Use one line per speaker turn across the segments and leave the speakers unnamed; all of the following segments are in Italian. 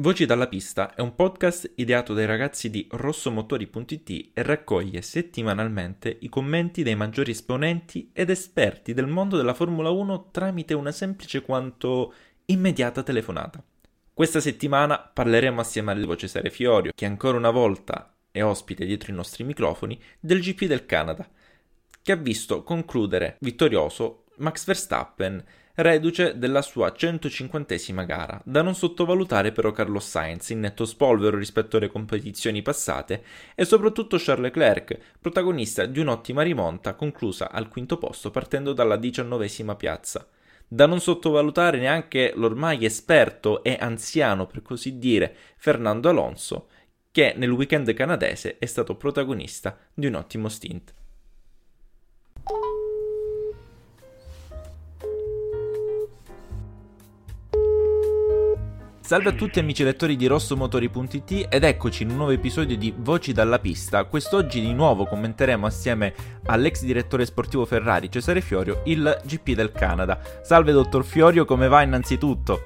Voci dalla pista è un podcast ideato dai ragazzi di rossomotori.it e raccoglie settimanalmente i commenti dei maggiori esponenti ed esperti del mondo della Formula 1 tramite una semplice quanto immediata telefonata. Questa settimana parleremo assieme alle voce Cesare Fiorio, che ancora una volta è ospite dietro i nostri microfoni del GP del Canada, che ha visto concludere vittorioso Max Verstappen reduce della sua 150esima gara, da non sottovalutare però Carlos Sainz in netto spolvero rispetto alle competizioni passate e soprattutto Charles Leclerc, protagonista di un'ottima rimonta conclusa al quinto posto partendo dalla diciannovesima piazza. Da non sottovalutare neanche l'ormai esperto e anziano, per così dire, Fernando Alonso, che nel weekend canadese è stato protagonista di un ottimo stint. Salve a tutti amici lettori di rossomotori.it ed eccoci in un nuovo episodio di Voci dalla pista. Quest'oggi di nuovo commenteremo assieme all'ex direttore sportivo Ferrari Cesare Fiorio il GP del Canada. Salve dottor Fiorio, come va innanzitutto?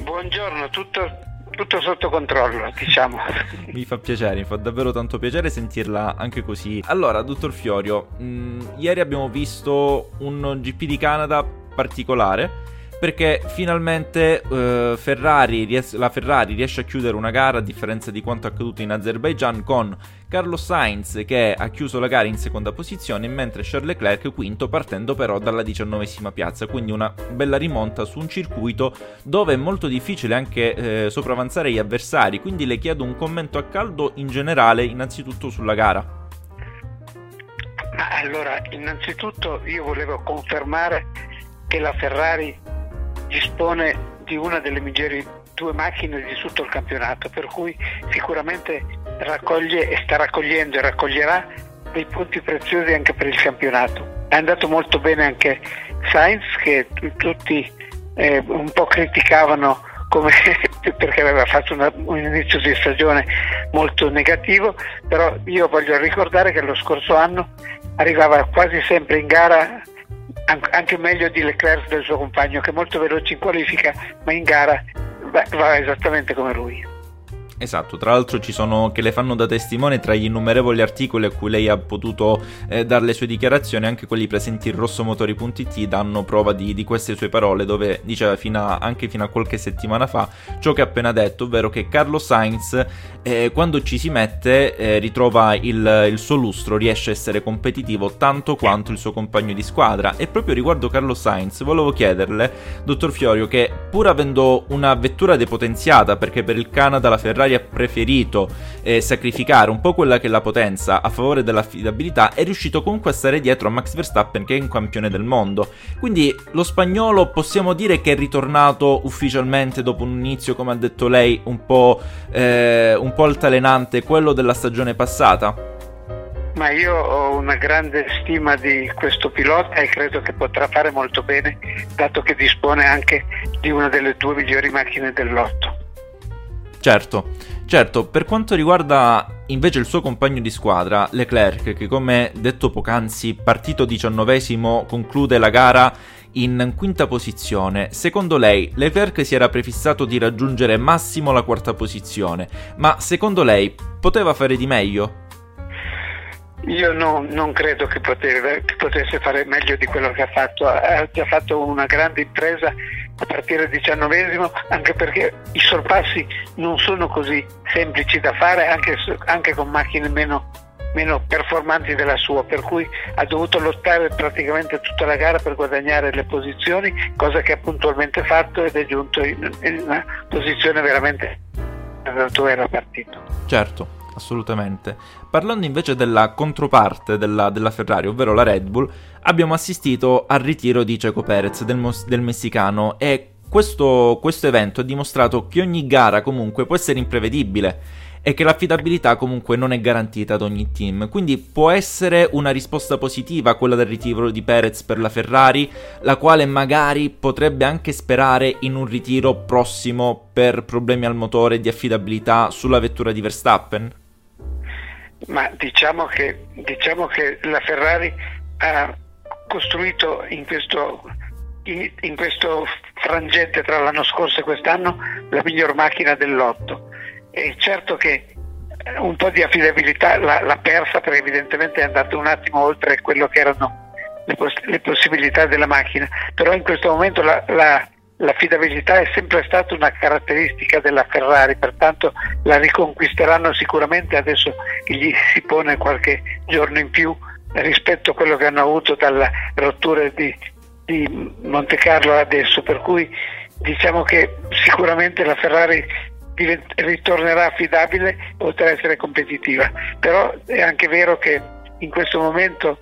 Buongiorno, tutto, tutto sotto controllo, diciamo.
mi fa piacere, mi fa davvero tanto piacere sentirla anche così. Allora, dottor Fiorio, mh, mm, ieri abbiamo visto un GP di Canada particolare perché finalmente uh, Ferrari, la Ferrari riesce a chiudere una gara a differenza di quanto accaduto in Azerbaijan con Carlos Sainz che ha chiuso la gara in seconda posizione mentre Charles Leclerc quinto partendo però dalla diciannovesima piazza. Quindi una bella rimonta su un circuito dove è molto difficile anche eh, sopravanzare gli avversari. Quindi le chiedo un commento a caldo in generale innanzitutto sulla gara.
Allora innanzitutto io volevo confermare che la Ferrari dispone di una delle migliori due macchine di tutto il campionato, per cui sicuramente raccoglie e sta raccogliendo e raccoglierà dei punti preziosi anche per il campionato. È andato molto bene anche Sainz che tutti eh, un po' criticavano come, perché aveva fatto una, un inizio di stagione molto negativo, però io voglio ricordare che lo scorso anno arrivava quasi sempre in gara anche meglio di Leclerc del suo compagno che è molto veloce in qualifica ma in gara va esattamente come lui.
Esatto, tra l'altro ci sono che le fanno da testimone tra gli innumerevoli articoli a cui lei ha potuto eh, dare le sue dichiarazioni, anche quelli presenti in rossomotori.it danno prova di, di, queste sue parole dove diceva fino a, anche fino a qualche settimana fa ciò che ha appena detto, ovvero che Carlo Sainz eh, quando ci si mette eh, ritrova il, il, suo lustro, riesce a essere competitivo tanto quanto il suo compagno di squadra. E proprio riguardo Carlo Sainz volevo chiederle, dottor Fiorio, che pur avendo una vettura depotenziata perché per il Canada la Ferrari ha preferito eh, sacrificare un po' quella che è la potenza a favore dell'affidabilità, è riuscito comunque a stare dietro a Max Verstappen che è un campione del mondo. Quindi lo spagnolo possiamo dire che è ritornato ufficialmente dopo un inizio, come ha detto lei, un po', eh, un po altalenante, quello della stagione passata?
Ma io ho una grande stima di questo pilota e credo che potrà fare molto bene, dato che dispone anche di una delle due migliori macchine del lotto.
Certo, certo, per quanto riguarda invece il suo compagno di squadra, Leclerc, che come detto poc'anzi, partito diciannovesimo, conclude la gara in quinta posizione. Secondo lei, Leclerc si era prefissato di raggiungere massimo la quarta posizione, ma secondo lei poteva fare di meglio?
Io no, non credo che, poteva, che, potesse fare meglio di quello che ha fatto. Ha già fatto una grande impresa a partire dal diciannovesimo, anche perché i sorpassi non sono così semplici da fare, anche, anche con macchine meno, meno performanti della sua, per cui ha dovuto lottare praticamente tutta la gara per guadagnare le posizioni, cosa che ha puntualmente fatto ed è giunto in, in una posizione veramente dove era partito.
Certo assolutamente. Parlando invece della controparte della, della, Ferrari, ovvero la Red Bull, abbiamo assistito al ritiro di Checo Perez, del, del messicano, e questo, questo evento ha dimostrato che ogni gara comunque può essere imprevedibile e che l'affidabilità comunque non è garantita ad ogni team. Quindi può essere una risposta positiva quella del ritiro di Perez per la Ferrari, la quale magari potrebbe anche sperare in un ritiro prossimo per problemi al motore di affidabilità sulla vettura di Verstappen?
Ma diciamo che, diciamo che la Ferrari ha costruito in questo in, in questo frangente tra l'anno scorso e quest'anno la miglior macchina dell'otto. E certo che un po' di affidabilità l'ha, l'ha, persa perché evidentemente è andato un attimo oltre quello che erano le, poss- le possibilità della macchina, però in questo momento la, la, l'affidabilità è sempre stata una caratteristica della Ferrari, pertanto la riconquisteranno sicuramente. Adesso che gli si pone qualche giorno in più rispetto a quello che hanno avuto dalla rottura di, di Monte Carlo adesso, per cui diciamo che sicuramente la Ferrari ritornerà affidabile oltre ad essere competitiva, però è anche vero che in questo momento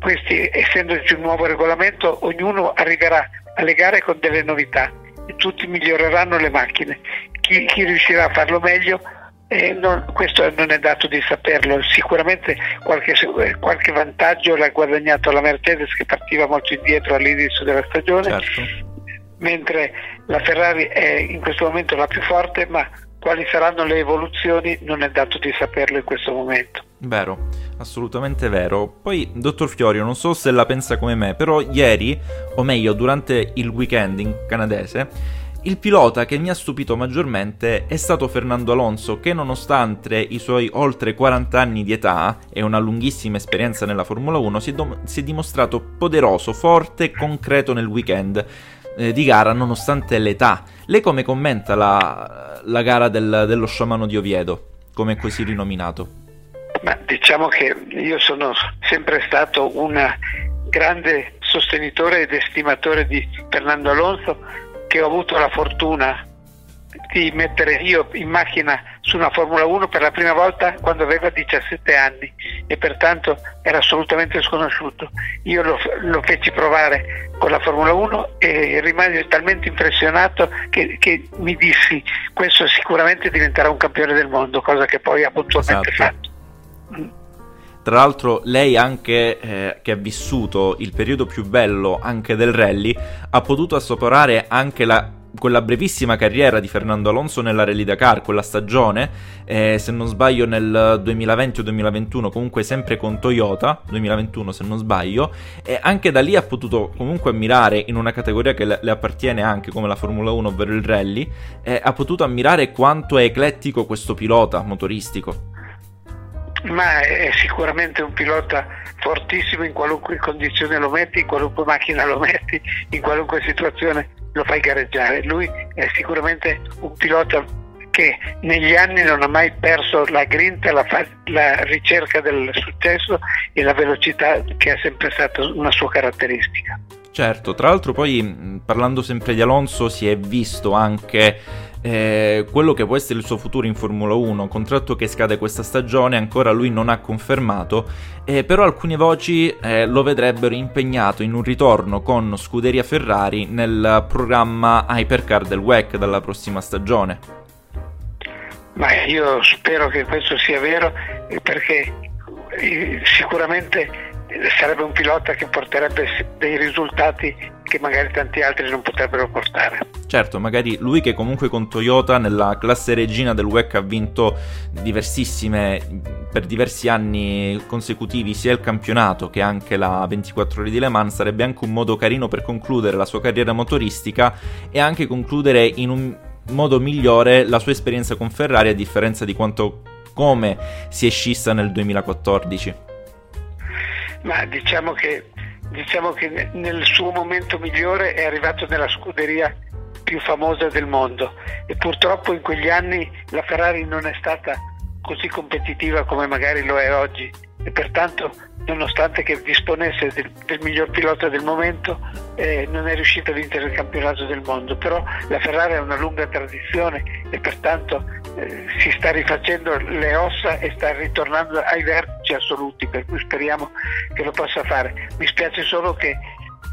questi, essendoci un nuovo regolamento, ognuno arriverà alle gare con delle novità e tutti miglioreranno le macchine. Chi, chi riuscirà a farlo meglio, eh, non, questo non è dato di saperlo, sicuramente qualche, qualche, vantaggio l'ha guadagnato la Mercedes che partiva molto indietro all'inizio della stagione, certo. mentre la Ferrari è in questo momento la più forte, ma quali saranno le evoluzioni non è dato di saperlo in questo momento.
Vero, assolutamente vero. Poi, dottor Fiorio, non so se la pensa come me, però ieri, o meglio durante il weekend in canadese, il pilota che mi ha stupito maggiormente è stato Fernando Alonso, che nonostante i suoi oltre 40 anni di età e una lunghissima esperienza nella Formula 1, si è, do- si è dimostrato poderoso, forte e concreto nel weekend eh, di gara nonostante l'età. Lei come commenta la, la gara del, dello sciamano di Oviedo, come è così rinominato?
Diciamo che io sono sempre stato un grande sostenitore ed estimatore di Fernando Alonso che ho avuto la fortuna di mettere io in macchina su una Formula 1 per la prima volta quando aveva 17 anni e pertanto era assolutamente sconosciuto. Io lo, lo feci provare con la Formula 1 e rimasi talmente impressionato che, che, mi dissi questo sicuramente diventerà un campione del mondo, cosa che poi ha puntualmente esatto. fatto.
Tra l'altro lei anche eh, che ha vissuto il periodo più bello anche del rally ha potuto assaporare anche la quella brevissima carriera di Fernando Alonso nella Rally Dakar, quella stagione, eh, se non sbaglio nel 2020 o 2021, comunque sempre con Toyota, 2021 se non sbaglio, e anche da lì ha potuto comunque ammirare in una categoria che le, le appartiene anche come la Formula 1, ovvero il rally, eh, ha potuto ammirare quanto è eclettico questo pilota motoristico.
Ma è sicuramente un pilota fortissimo in qualunque condizione lo metti, in qualunque macchina lo metti, in qualunque situazione lo fai gareggiare. Lui è sicuramente un pilota che negli anni non ha mai perso la grinta, la, fa- la ricerca del successo e la velocità che è sempre stata una sua caratteristica.
Certo, tra l'altro poi parlando sempre di Alonso si è visto anche eh, quello che può essere il suo futuro in Formula 1, contratto che scade questa stagione, ancora lui non ha confermato, eh, però alcune voci eh, lo vedrebbero impegnato in un ritorno con Scuderia Ferrari nel programma Hypercar del WEC dalla prossima stagione.
Ma io spero che questo sia vero perché eh, sicuramente sarebbe un pilota che porterebbe dei risultati che magari tanti altri non potrebbero portare.
Certo, magari lui che comunque con Toyota nella classe regina del WEC ha vinto diversissime per diversi anni consecutivi sia il campionato che anche la 24 ore di Le Mans sarebbe anche un modo carino per concludere la sua carriera motoristica e anche concludere in un modo migliore la sua esperienza con Ferrari a differenza di quanto come si è scissa nel 2014.
Ma diciamo che diciamo che nel suo momento migliore è arrivato nella scuderia più famosa del mondo. E purtroppo in quegli anni la Ferrari non è stata così competitiva come magari lo è oggi. E pertanto nonostante che disponesse del, del miglior pilota del momento eh, non è riuscito a vincere il campionato del mondo. Però la Ferrari ha una lunga tradizione e pertanto si sta rifacendo le ossa e sta ritornando ai vertici assoluti per cui speriamo che lo possa fare. Mi spiace solo che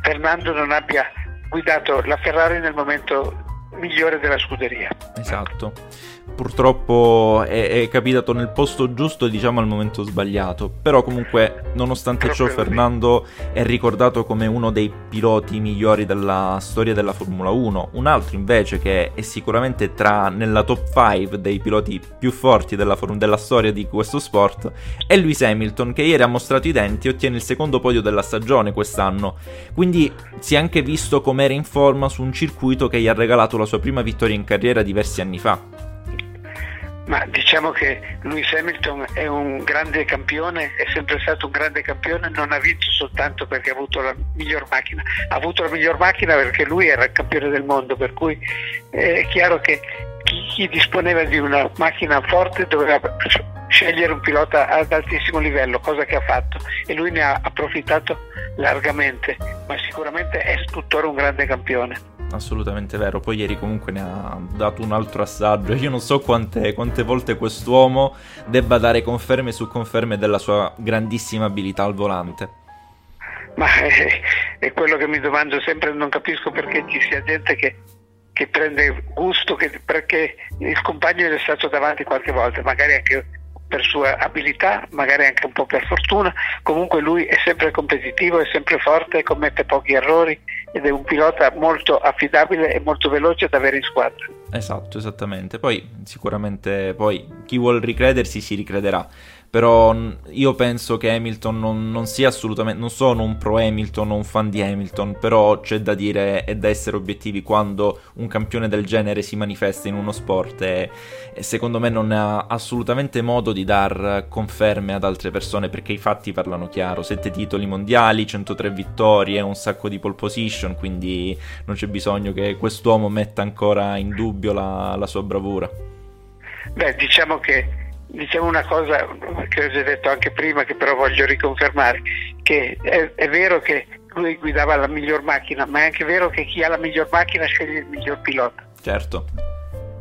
Fernando non abbia guidato la Ferrari nel momento migliore della scuderia.
Esatto purtroppo è, è, capitato nel posto giusto diciamo al momento sbagliato. Però comunque nonostante ciò Fernando è ricordato come uno dei piloti migliori della storia della Formula 1. Un altro invece che è sicuramente tra nella top 5 dei piloti più forti della, della storia di questo sport è Lewis Hamilton che ieri ha mostrato i denti e ottiene il secondo podio della stagione quest'anno. Quindi si è anche visto come era in forma su un circuito che gli ha regalato la sua prima vittoria in carriera diversi anni fa.
Ma diciamo che Lewis Hamilton è un grande campione, è sempre stato un grande campione, non ha vinto soltanto perché ha avuto la miglior macchina, ha avuto la miglior macchina perché lui era il campione del mondo, per cui è chiaro che chi, chi disponeva di una macchina forte doveva scegliere un pilota ad altissimo livello, cosa che ha fatto e lui ne ha approfittato largamente, ma sicuramente è tuttora un grande campione
assolutamente vero. Poi ieri comunque ne ha dato un altro assaggio. Io non so quante, quante volte quest'uomo debba dare conferme su conferme della sua grandissima abilità al volante.
Ma è, è quello che mi domando sempre, non capisco perché ci sia gente che, che prende gusto che, perché il compagno è stato davanti qualche volta, magari anche per sua abilità, magari anche un po' per fortuna, comunque lui è sempre competitivo, è sempre forte, commette pochi errori ed è un pilota molto affidabile e molto veloce da avere in squadra.
Esatto, esattamente. Poi sicuramente poi chi vuol ricredersi si ricrederà però io penso che Hamilton non, non, sia assolutamente, non sono un pro Hamilton o un fan di Hamilton, però c'è da dire e da essere obiettivi quando un campione del genere si manifesta in uno sport e, e secondo me non ha assolutamente modo di dar conferme ad altre persone perché i fatti parlano chiaro, sette titoli mondiali, 103 vittorie, un sacco di pole position, quindi non c'è bisogno che quest'uomo metta ancora in dubbio la, la sua bravura.
Beh, diciamo che diciamo una cosa che ho già detto anche prima, che però voglio riconfermare, che è, è, vero che lui guidava la miglior macchina, ma è anche vero che chi ha la miglior macchina sceglie il miglior pilota.
Certo.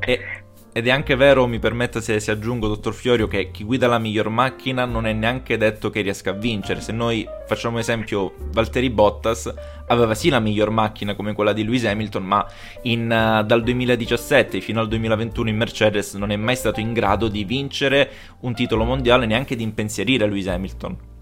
E ed è anche vero, mi permetta se, se, aggiungo, dottor Fiorio, che chi guida la miglior macchina non è neanche detto che riesca a vincere. Se noi facciamo esempio, Valtteri Bottas aveva sì la miglior macchina come quella di Lewis Hamilton, ma in, uh, dal 2017 fino al 2021 in Mercedes non è mai stato in grado di vincere un titolo mondiale, neanche di impensierire Lewis Hamilton.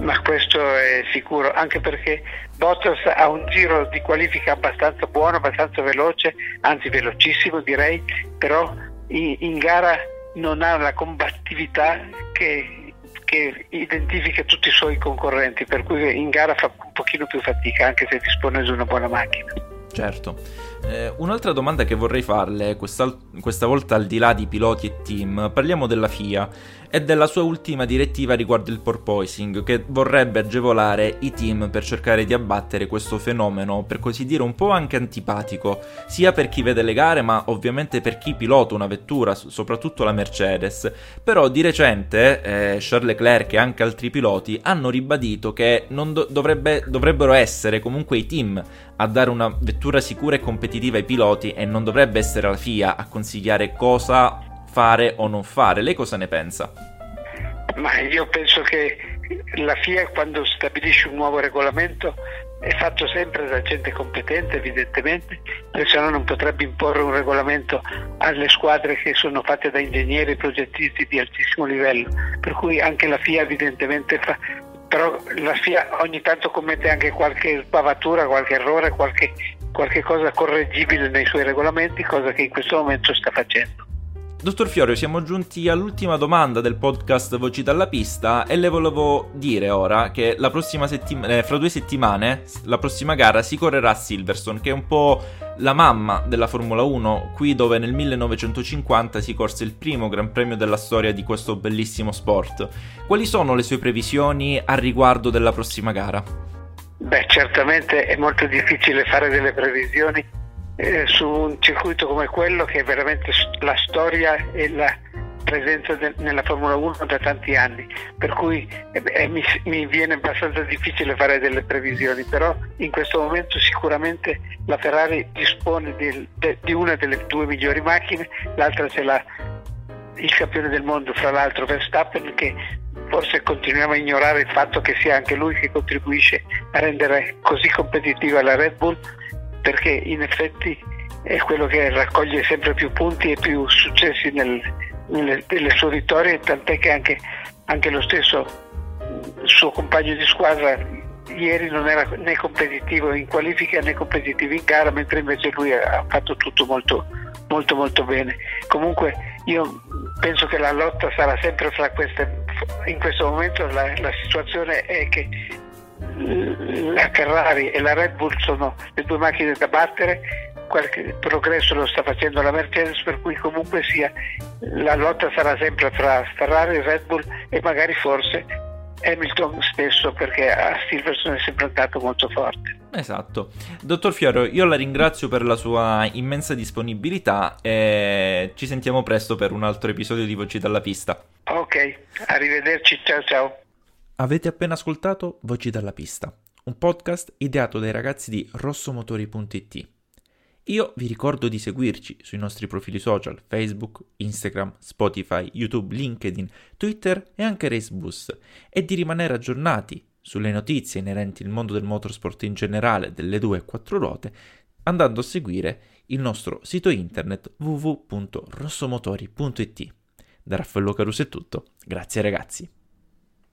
Ma questo è sicuro, anche perché Bottas ha un giro di qualifica abbastanza buono, abbastanza veloce, anzi velocissimo direi, però in, in gara non ha la combattività che, che, identifica tutti i suoi concorrenti, per cui in gara fa un pochino più fatica, anche se dispone di una buona macchina.
Certo. Eh, un'altra domanda che vorrei farle, questa, volta al di là di piloti e team, parliamo della FIA e della sua ultima direttiva riguardo il porpoising, che vorrebbe agevolare i team per cercare di abbattere questo fenomeno, per così dire un po' anche antipatico, sia per chi vede le gare, ma ovviamente per chi pilota una vettura, soprattutto la Mercedes. Però di recente eh, Charles Leclerc e anche altri piloti hanno ribadito che do- dovrebbe- dovrebbero essere comunque i team a dare una vettura sicura e competitiva ai piloti e non dovrebbe essere la FIA a consigliare cosa fare o non fare. Lei cosa ne pensa?
Ma io penso che la FIA quando stabilisce un nuovo regolamento è fatto sempre da gente competente evidentemente, perché se no non potrebbe imporre un regolamento alle squadre che sono fatte da ingegneri e progettisti di altissimo livello, per cui anche la FIA evidentemente fa, però la FIA ogni tanto commette anche qualche sbavatura, qualche errore, qualche, qualche cosa correggibile nei suoi regolamenti, cosa che in questo momento sta facendo.
Dottor Fiorio, siamo giunti all'ultima domanda del podcast Voci dalla pista e le volevo dire ora che settimana, eh, fra due settimane, la prossima gara si correrà a Silverstone, che è un po' la mamma della Formula 1, qui dove nel 1950 si corse il primo Gran Premio della storia di questo bellissimo sport. Quali sono le sue previsioni a riguardo della prossima gara?
Beh, certamente è molto difficile fare delle previsioni eh, su un circuito come quello che è veramente la storia e la presenza de- nella Formula 1 da tanti anni, per cui eh, mi, mi, viene abbastanza difficile fare delle previsioni, però in questo momento sicuramente la Ferrari dispone di, de- di una delle due migliori macchine, l'altra ce l'ha il campione del mondo, fra l'altro Verstappen, che forse continuiamo a ignorare il fatto che sia anche lui che contribuisce a rendere così competitiva la Red Bull perché in effetti è quello che raccoglie sempre più punti e più successi nel, nelle, nelle, sue vittorie, tant'è che anche, anche lo stesso suo compagno di squadra ieri non era né competitivo in qualifica né competitivo in gara, mentre invece lui ha fatto tutto molto, molto, molto bene. Comunque io penso che la lotta sarà sempre fra queste, in questo momento la, la situazione è che la Ferrari e la Red Bull sono le due macchine da battere, qualche progresso lo sta facendo la Mercedes, per cui comunque sia la lotta sarà sempre fra Ferrari, Red Bull e magari forse Hamilton stesso perché a Silverstone è sempre andato molto forte.
Esatto. Dottor Fioro, io la ringrazio per la sua immensa disponibilità e ci sentiamo presto per un altro episodio di Voci dalla pista.
Ok, arrivederci, ciao ciao.
Avete appena ascoltato Voci dalla pista, un podcast ideato dai ragazzi di rossomotori.it. Io vi ricordo di seguirci sui nostri profili social Facebook, Instagram, Spotify, YouTube, LinkedIn, Twitter e anche Racebus e di rimanere aggiornati sulle notizie inerenti al mondo del motorsport in generale delle due e quattro ruote andando a seguire il nostro sito internet www.rossomotori.it. Da Raffaello Caruso è tutto, grazie ragazzi.